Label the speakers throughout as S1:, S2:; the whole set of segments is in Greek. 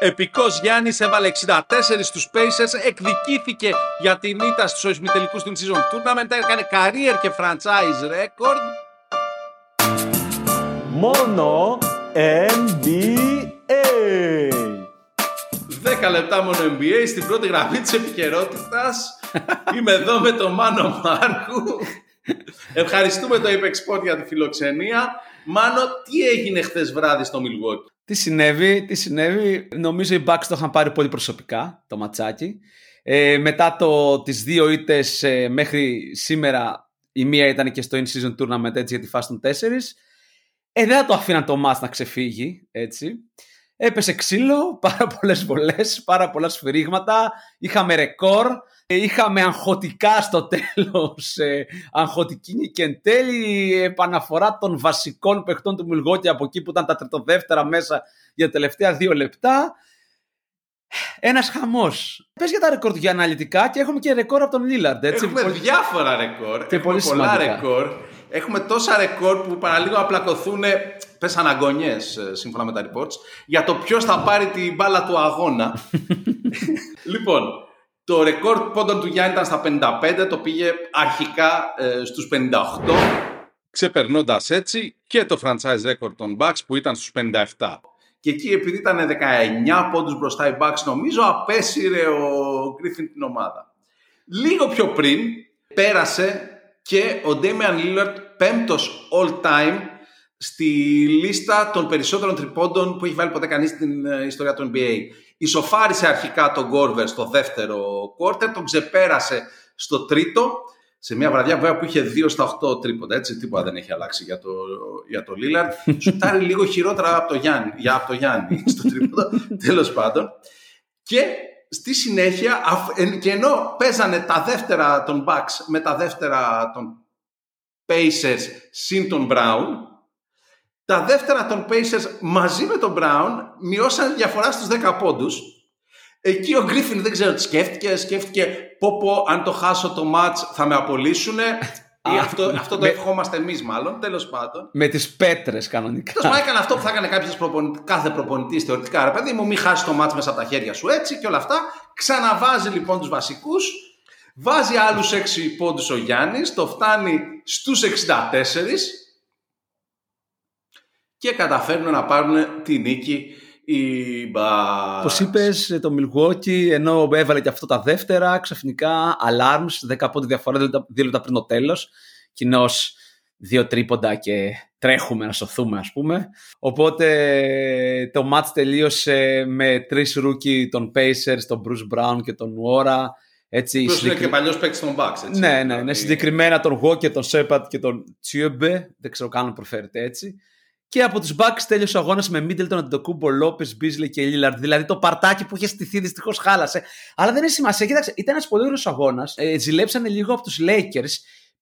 S1: Επικός Γιάννης έβαλε 64 στους Pacers, εκδικήθηκε για την ήττα στους ημιτελικούς του season tournament, έκανε career και franchise record.
S2: Μόνο NBA.
S1: 10 λεπτά μόνο NBA στην πρώτη γραμμή της επικαιρότητας. Είμαι εδώ με τον Μάνο Μάρκου. Ευχαριστούμε το Apex Sport για τη φιλοξενία. Μάνο, τι έγινε χθες βράδυ στο Milwaukee;
S3: Τι συνέβη, τι συνέβη. Νομίζω οι Bucks το είχαν πάρει πολύ προσωπικά, το ματσάκι. Ε, μετά το, τις δύο ήττες ε, μέχρι σήμερα, η μία ήταν και στο In-Season Tournament έτσι για τη φάση των τέσσερις. Ε, δεν θα το αφήναν το μάτς να ξεφύγει, έτσι. Έπεσε ξύλο, πάρα πολλές βολές, πάρα πολλά σφυρίγματα. Είχαμε ρεκόρ, ε, είχαμε αγχωτικά στο τέλος, ε, αγχωτική νίκη εν τέλει, επαναφορά των βασικών παιχτών του Μιλγόκη από εκεί που ήταν τα τριτοδεύτερα μέσα για τα τελευταία δύο λεπτά. Ένας χαμός. Πες για τα ρεκόρ για αναλυτικά και έχουμε και ρεκόρ από τον Λίλαρντ.
S1: Έχουμε πολύ... διάφορα ρεκόρ. Και έχουμε πολύ πολλά ρεκόρ. Έχουμε τόσα ρεκόρ που παραλίγο απλακωθούν. Πέσαν αγωνιέ ε, σύμφωνα με τα reports για το ποιος θα πάρει την μπάλα του αγώνα. λοιπόν, το ρεκόρ πόντων του Γιάννη ήταν στα 55, το πήγε αρχικά ε, στους 58. Ξεπερνώντας έτσι και το franchise record των Bucks που ήταν στους 57. Και εκεί επειδή ήταν 19 πόντους μπροστά οι Bucks νομίζω απέσυρε ο Griffin την ομάδα. Λίγο πιο πριν πέρασε και ο Damian Lillard πέμπτος all time στη λίστα των περισσότερων τριπώντων που έχει βάλει ποτέ κανείς στην ε, ιστορία του NBA. Ισοφάρισε αρχικά τον Γκόρβερ στο δεύτερο quarter, τον ξεπέρασε στο τρίτο, σε μια βραδιά βέβαια που είχε 2 στα 8 τρίποντα, έτσι, τίποτα δεν έχει αλλάξει για το, για το Lillard. Σουτάρει λίγο χειρότερα από το Γιάννη, για από το Γιάννη στο τρίποντα, τέλος πάντων. Και στη συνέχεια, και ενώ παίζανε τα δεύτερα των Bucks με τα δεύτερα των Pacers συν τον Brown, τα δεύτερα των Pacers μαζί με τον Brown μειώσαν διαφορά στους 10 πόντους. Εκεί ο Γκρίφιν δεν ξέρω τι σκέφτηκε. Σκέφτηκε πω πω αν το χάσω το μάτς θα με απολύσουνε. Ή αυτό, αυτό το ευχόμαστε εμείς, μάλλον. Τέλος πάντων.
S3: Με τις πέτρες κανονικά.
S1: Τέλος πάντων, έκανε αυτό που θα έκανε κάποιος προπονη... κάθε προπονητής θεωρητικά. Ρε παιδί μου, μην χάσεις το μάτς μέσα από τα χέρια σου έτσι και όλα αυτά. Ξαναβάζει λοιπόν τους βασικούς. Βάζει άλλους 6 πόντους ο Γιάννης. Το φτάνει στους 64 και καταφέρνουν να πάρουν τη νίκη οι Bucks.
S3: Πώς είπες, το Milwaukee, ενώ έβαλε και αυτό τα δεύτερα, ξαφνικά alarms, 10 πόντοι διαφορά, δύο λεπτά πριν το τέλος. Κοινώς δύο τρίποντα και τρέχουμε να σωθούμε ας πούμε. Οπότε το ματς τελείωσε με τρεις rookie των Pacers, τον Bruce Brown και τον Nwora.
S1: Έτσι, Ποιος είναι και παλιός παίκτης των Bucks. Έτσι,
S3: ναι, ναι, ναι, συγκεκριμένα τον Walker, τον Sheppard και τον Tube. Δεν ξέρω καν αν προφέρεται έτσι. Και από τους Bucks τέλειωσε ο αγώνας με Middleton, Αντιτοκούμπο, Λόπε, Μπίζλε και Lillard. Δηλαδή το παρτάκι που είχε στηθεί δυστυχώς χάλασε. Αλλά δεν έχει σημασία. Κοίταξε, ήταν ένας πολύ ωραίος αγώνας. Ε, ζηλέψανε λίγο από τους Lakers.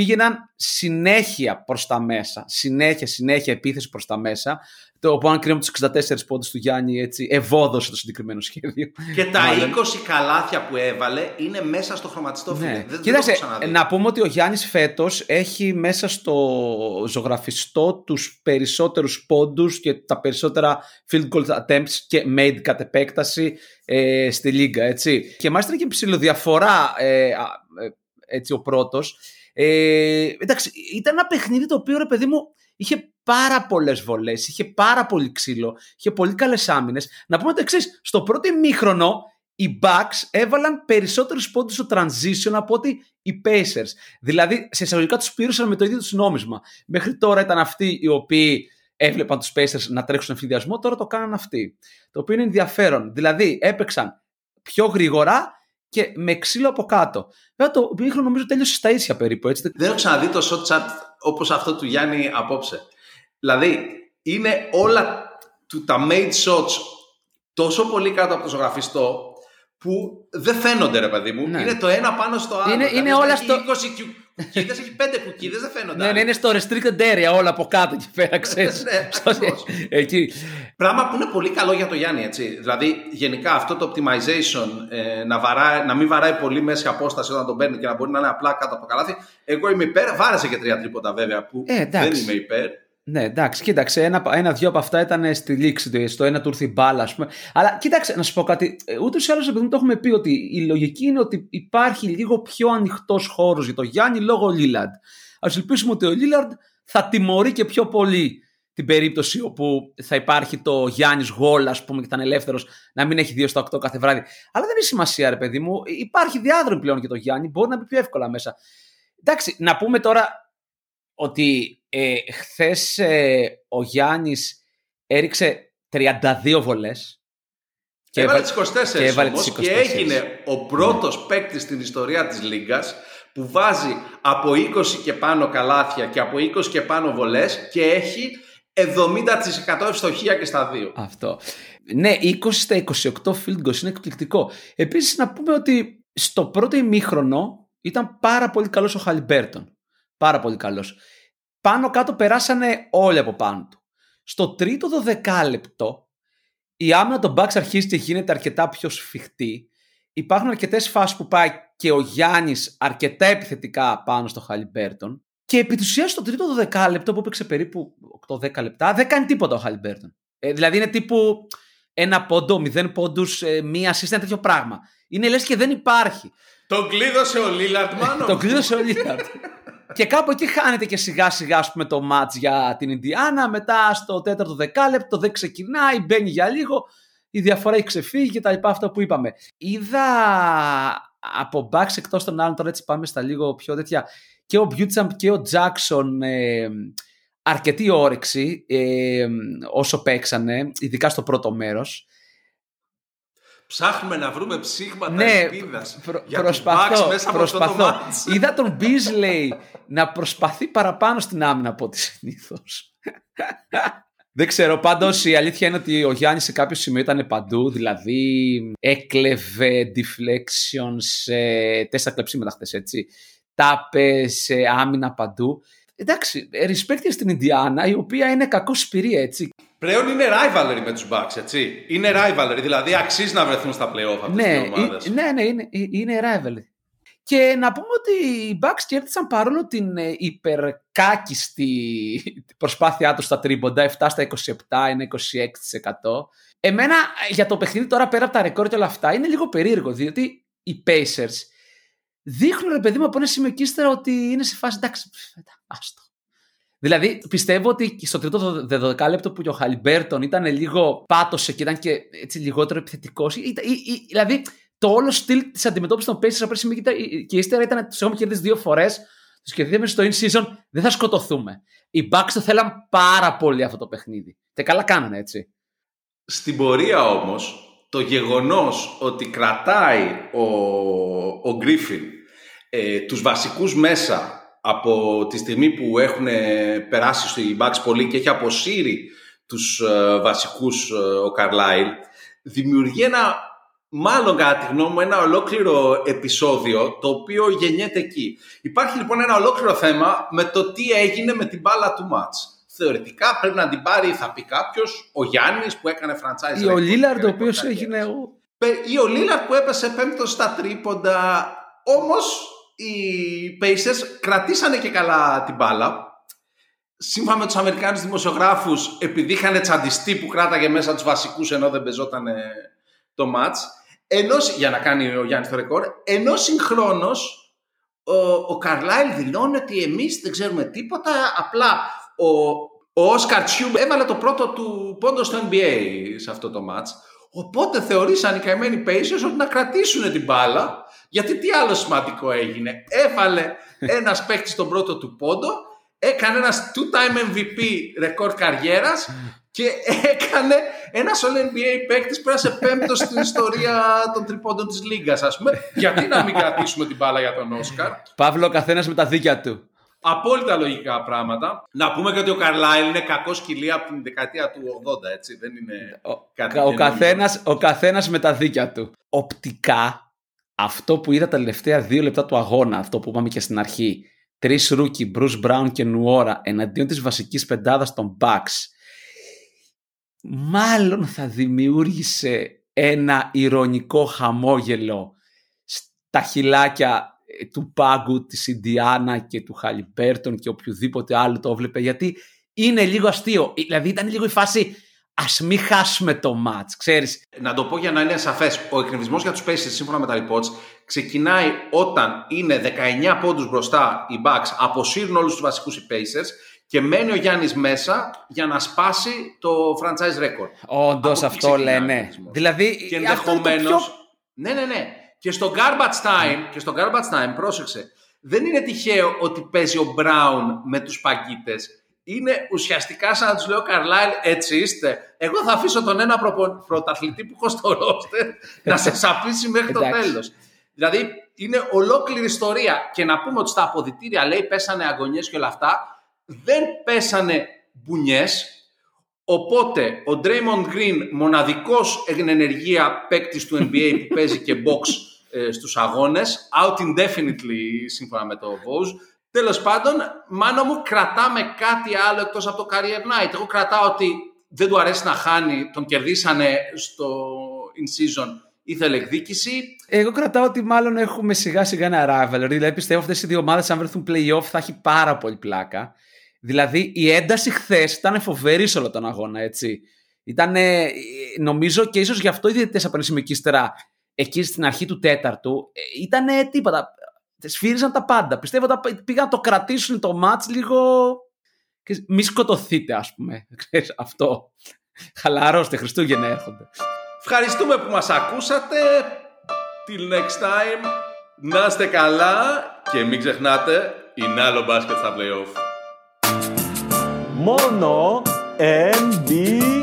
S3: Πήγαιναν συνέχεια προς τα μέσα. Συνέχεια, συνέχεια επίθεση προς τα μέσα. Το οποίο, αν κρίνουμε τους 64 πόντους του Γιάννη, έτσι, ευόδωσε το συγκεκριμένο σχέδιο.
S1: Και τα Μάλλον. 20 καλάθια που έβαλε είναι μέσα στο χρωματιστό ναι.
S3: Δεν, Κοίταξε, να πούμε ότι ο Γιάννης φέτος έχει μέσα στο ζωγραφιστό τους περισσότερους πόντους και τα περισσότερα field goal attempts και made κατ' επέκταση ε, στη λίγα. Έτσι. Και μάλιστα είναι και ψηλοδιαφορά ε, ε, έτσι, ο πρώτος. Ε, εντάξει, ήταν ένα παιχνίδι το οποίο ρε παιδί μου είχε πάρα πολλές βολές, είχε πάρα πολύ ξύλο, είχε πολύ καλές άμυνες. Να πούμε το εξής: στο πρώτο ημίχρονο οι Bucks έβαλαν περισσότερους πόντους στο transition από ότι οι Pacers. Δηλαδή, σε εισαγωγικά τους πήρουσαν με το ίδιο τους νόμισμα. Μέχρι τώρα ήταν αυτοί οι οποίοι έβλεπαν τους Pacers να τρέξουν ευθυδιασμό, τώρα το κάναν αυτοί. Το οποίο είναι ενδιαφέρον. Δηλαδή, έπαιξαν πιο γρήγορα και με ξύλο από κάτω. Βέβαια το ημίχρονο νομίζω τέλειωσε στα ίσια περίπου. Έτσι.
S1: Δεν έχω ξαναδεί το shot chart όπως αυτό του Γιάννη απόψε. Δηλαδή, είναι όλα του, τα made shots τόσο πολύ κάτω από το ζωγραφιστό που δεν φαίνονται, ρε παιδί μου. Ναι. Είναι το ένα πάνω στο άλλο.
S3: Είναι, είναι όλα στο. 20
S1: κουκίδες, έχει 5 κουκίδες, δεν φαίνονται.
S3: Ναι, ναι, είναι στο restricted area όλα από κάτω και πέρα, ξέρεις.
S1: ναι, Εκεί. Πράγμα που είναι πολύ καλό για το Γιάννη, έτσι. Δηλαδή, γενικά αυτό το optimization ε, να, βαράει, να μην βαράει πολύ μέση απόσταση όταν τον παίρνει και να μπορεί να είναι απλά κάτω από το καλάθι. Εγώ είμαι υπέρ. Βάρεσε και τρία τρίποτα βέβαια που ε, δεν είμαι υπέρ.
S3: Ναι, εντάξει, κοίταξε. Ένα, ένα δύο από αυτά ήταν στη λήξη. Στο ένα του ήρθε η μπάλα, ας πούμε. Αλλά κοίταξε, να σου πω κάτι. Ε, Ούτως ή άλλως, επειδή το έχουμε πει ότι η λογική είναι ότι υπάρχει λίγο πιο ανοιχτός χώρος για το Γιάννη λόγω Λίλαντ. Α ελπίσουμε ότι ο Λίλαντ θα τιμωρεί και πιο πολύ την περίπτωση όπου θα υπάρχει το Γιάννης Γόλ, ας πούμε, και θα είναι ελεύθερος να μην έχει 2 στα 8 κάθε βράδυ. Αλλά δεν έχει σημασία, ρε παιδί μου. Υπάρχει διάδρομο πλέον για το Γιάννη, μπορεί να μπει πιο εύκολα μέσα. Εντάξει, να πούμε τώρα ότι ε, χθες ε, ο Γιάννης έριξε 32 βολές.
S1: Και έβαλε τις 24 και, έβαλε τις 24. και έγινε ο πρώτος ναι. παίκτης στην ιστορία της Λίγκας που βάζει από 20 και πάνω καλάθια και από 20 και πάνω βολές και έχει 70% ευστοχία και στα δύο.
S3: Αυτό. Ναι, 20 στα 28 field goals είναι εκπληκτικό. Επίσης να πούμε ότι στο πρώτο ημίχρονο ήταν πάρα πολύ καλός ο Χαλιμπέρτον. Πάρα πολύ καλός. Πάνω κάτω περάσανε όλοι από πάνω του. Στο τρίτο δεκάλεπτο η άμυνα των Bucks αρχίζει και γίνεται αρκετά πιο σφιχτή. Υπάρχουν αρκετές φάσεις που πάει και ο Γιάννης αρκετά επιθετικά πάνω στο Χαλιμπέρτον. Και επί του στο τρίτο δεκάλεπτο που έπαιξε περίπου 8-10 λεπτά δεν κάνει τίποτα ο Χαλιμπέρτον. Ε, δηλαδή είναι τύπου ένα πόντο, μηδέν πόντους, ε, μία assist, ένα τέτοιο πράγμα. Είναι λες και δεν υπάρχει.
S1: Τον κλείδωσε ο Λίλαρντ, μάλλον.
S3: Τον κλείδωσε ο Λίλαρντ. Και κάπου εκεί χάνεται και σιγά σιγά ας πούμε, το ματς για την Ινδιάνα. Μετά στο τέταρτο δεκάλεπτο δεν ξεκινάει, μπαίνει για λίγο. Η διαφορά έχει ξεφύγει και τα λοιπά αυτά που είπαμε. Είδα από μπαξ εκτός των άλλων, τώρα έτσι πάμε στα λίγο πιο τέτοια, και ο Μποσάμπ και ο Τζάξον ε, αρκετή όρεξη ε, όσο παίξανε, ειδικά στο πρώτο μέρος.
S1: Ψάχνουμε να βρούμε ψήγματα ναι, ελπίδας
S3: προ, για προσπαθώ, μέσα προσπαθώ. Από το Είδα τον Μπίζλεϊ να προσπαθεί παραπάνω στην άμυνα από ό,τι συνήθως. Δεν ξέρω, πάντως η αλήθεια είναι ότι ο Γιάννης σε κάποιο σημείο ήταν παντού. Δηλαδή έκλεβε deflections, τέσσερα κλεψίματα χθες έτσι. Τάπε, άμυνα παντού. Εντάξει, respect στην Ινδιάνα, η οποία είναι κακό σπυρί, έτσι.
S1: Πλέον είναι rivalry με τους Bucks, έτσι. Είναι rivalry, δηλαδή αξίζει να βρεθούν στα playoff αυτές ναι, οι ομάδες.
S3: Ναι, ναι, είναι, είναι rivalry. Και να πούμε ότι οι Bucks κέρδισαν παρόλο την ε, υπερκάκιστη προσπάθειά τους στα τρίποντα, 7 στα 27, είναι 26%. Εμένα για το παιχνίδι τώρα πέρα από τα ρεκόρ και όλα αυτά είναι λίγο περίεργο, διότι οι Pacers δείχνουν ρε παιδί μου από ένα σημείο και ύστερα ότι είναι σε φάση εντάξει, άστο. Δηλαδή, πιστεύω ότι στο τρίτο δεκάλεπτο που και ο Χαλιμπέρτον ήταν λίγο πάτωσε και ήταν και έτσι λιγότερο επιθετικός. Δηλαδή, το όλο στυλ της αντιμετώπισης των Pacers από σημείο και ύστερα ήταν τους έχουμε κερδίσει δύο φορές. Τους κερδίσαμε στο in season, δεν θα σκοτωθούμε. Οι Bucks το θέλαν πάρα πολύ αυτό το παιχνίδι. Και καλά κάνανε έτσι.
S1: Στην πορεία όμως, το γεγονός ότι κρατάει ο, ο Γκρίφιν ε, τους βασικούς μέσα από τη στιγμή που έχουν περάσει στο Bucks πολύ και έχει αποσύρει τους ε, βασικούς ε, ο Καρλάιλ, δημιουργεί ένα, μάλλον κατά τη γνώμη μου, ένα ολόκληρο επεισόδιο το οποίο γεννιέται εκεί. Υπάρχει λοιπόν ένα ολόκληρο θέμα με το τι έγινε με την μπάλα του μάτς. Θεωρητικά πρέπει να την πάρει, θα πει κάποιος, ο Γιάννης που έκανε franchise.
S3: Ή ο Λίλαρντ, ο οποίος έγινε.
S1: Ή ο Λίλαρντ που έπεσε πέμπτο στα τρίποντα. Όμως οι Pacers κρατήσανε και καλά την μπάλα. Σύμφωνα με τους Αμερικάνους δημοσιογράφους, επειδή είχαν τσαντιστεί που κράταγε μέσα τους βασικούς ενώ δεν πεζόταν το μάτς, ενώ, για να κάνει ο Γιάννης το ρεκόρ, ενώ συγχρόνως ο, ο Καρλάιλ δηλώνει ότι εμείς δεν ξέρουμε τίποτα, απλά ο, ο Όσκαρ Τσιούμπ έβαλε το πρώτο του πόντο στο NBA σε αυτό το μάτς. Οπότε θεωρήσαν οι καημένοι Pacers ότι να κρατήσουν την μπάλα γιατί τι άλλο σημαντικό έγινε. Έβαλε ένας παίκτης στον πρώτο του πόντο, έκανε ένας two-time MVP ρεκόρ καριέρας και έκανε ένας All NBA παίκτης που πέρασε πέμπτος στην ιστορία των τριπώντων της Λίγκας, ας πούμε. Γιατί να μην κρατήσουμε την μπάλα για τον Όσκαρ;
S3: Παύλο, ο καθένας με τα δίκια του.
S1: Απόλυτα λογικά πράγματα. Να πούμε και ότι ο Καρλάιλ είναι κακός σκυλί από την δεκαετία του 80, έτσι. Δεν είναι
S3: ο, κάτι ο, καθένας, ο καθένας με τα δίκια του. Οπτικά αυτό που είδα τα τελευταία δύο λεπτά του αγώνα, αυτό που είπαμε και στην αρχή, τρεις rookie, Μπρουσ Μπράουν και Νουόρα εναντίον της βασικής πεντάδας των Bucks, μάλλον θα δημιούργησε ένα ειρωνικό χαμόγελο στα χειλάκια του πάγκου της Ιντιάνα και του Χαλιμπέρτον και οποιοδήποτε άλλο το έβλεπε γιατί είναι λίγο αστείο. Δηλαδή ήταν λίγο η φάση ας μην χάσουμε το match, ξέρεις.
S1: Να το πω για να είναι σαφές. Ο εκνευρισμό για τους Pacers, σύμφωνα με τα reports, ξεκινάει όταν είναι 19 πόντους μπροστά οι Bucks, αποσύρουν όλους τους βασικούς οι Pacers και μένει ο Γιάννης μέσα για να σπάσει το franchise record.
S3: Όντως αυτό λένε. Δηλαδή,
S1: και ενδεχομένω. Πιο... Ναι, ναι, ναι. Και στο garbage time, και στο garbage time, πρόσεξε, δεν είναι τυχαίο ότι παίζει ο Brown με τους παγκίτες. Είναι ουσιαστικά σαν να τους λέω Καρλάιλ, έτσι είστε. Εγώ θα αφήσω τον ένα προπο... πρωταθλητή που έχω στο ρόστερ να σε σαπίσει μέχρι το τέλος. Δηλαδή είναι ολόκληρη ιστορία. Και να πούμε ότι στα αποδητήρια λέει πέσανε αγωνιές και όλα αυτά. Δεν πέσανε μπουνιές. Οπότε ο Draymond Green, μοναδικός εν ενεργεία παίκτης του NBA που παίζει και box ε, στους αγώνες, out indefinitely σύμφωνα με το Vogue. Τέλος πάντων, μάνο μου κρατάμε κάτι άλλο εκτός από το Career Night. Εγώ κρατάω ότι δεν του αρέσει να χάνει, τον κερδίσανε στο in season, ήθελε εκδίκηση.
S3: Εγώ κρατάω ότι μάλλον έχουμε σιγά σιγά ένα rivalry. Δηλαδή πιστεύω αυτές οι δύο ομάδες αν βρεθούν play-off θα έχει πάρα πολύ πλάκα. Δηλαδή η ένταση χθες ήταν φοβερή σε όλο τον αγώνα, έτσι. Ήταν, νομίζω και ίσως γι' αυτό οι διαιτητές απέναντι με ύστερα εκεί στην αρχή του τέταρτου ε, ήταν τίποτα. Σφύριζαν τα πάντα. Πιστεύω ότι πήγαν να το κρατήσουν το μάτς λίγο... Μη σκοτωθείτε ας πούμε. αυτό. Χαλαρώστε, Χριστούγεννα έρχονται.
S1: Ευχαριστούμε που μας ακούσατε. Till next time. Να είστε καλά και μην ξεχνάτε, είναι άλλο μπάσκετ στα play-off.
S2: Μόνο NBA.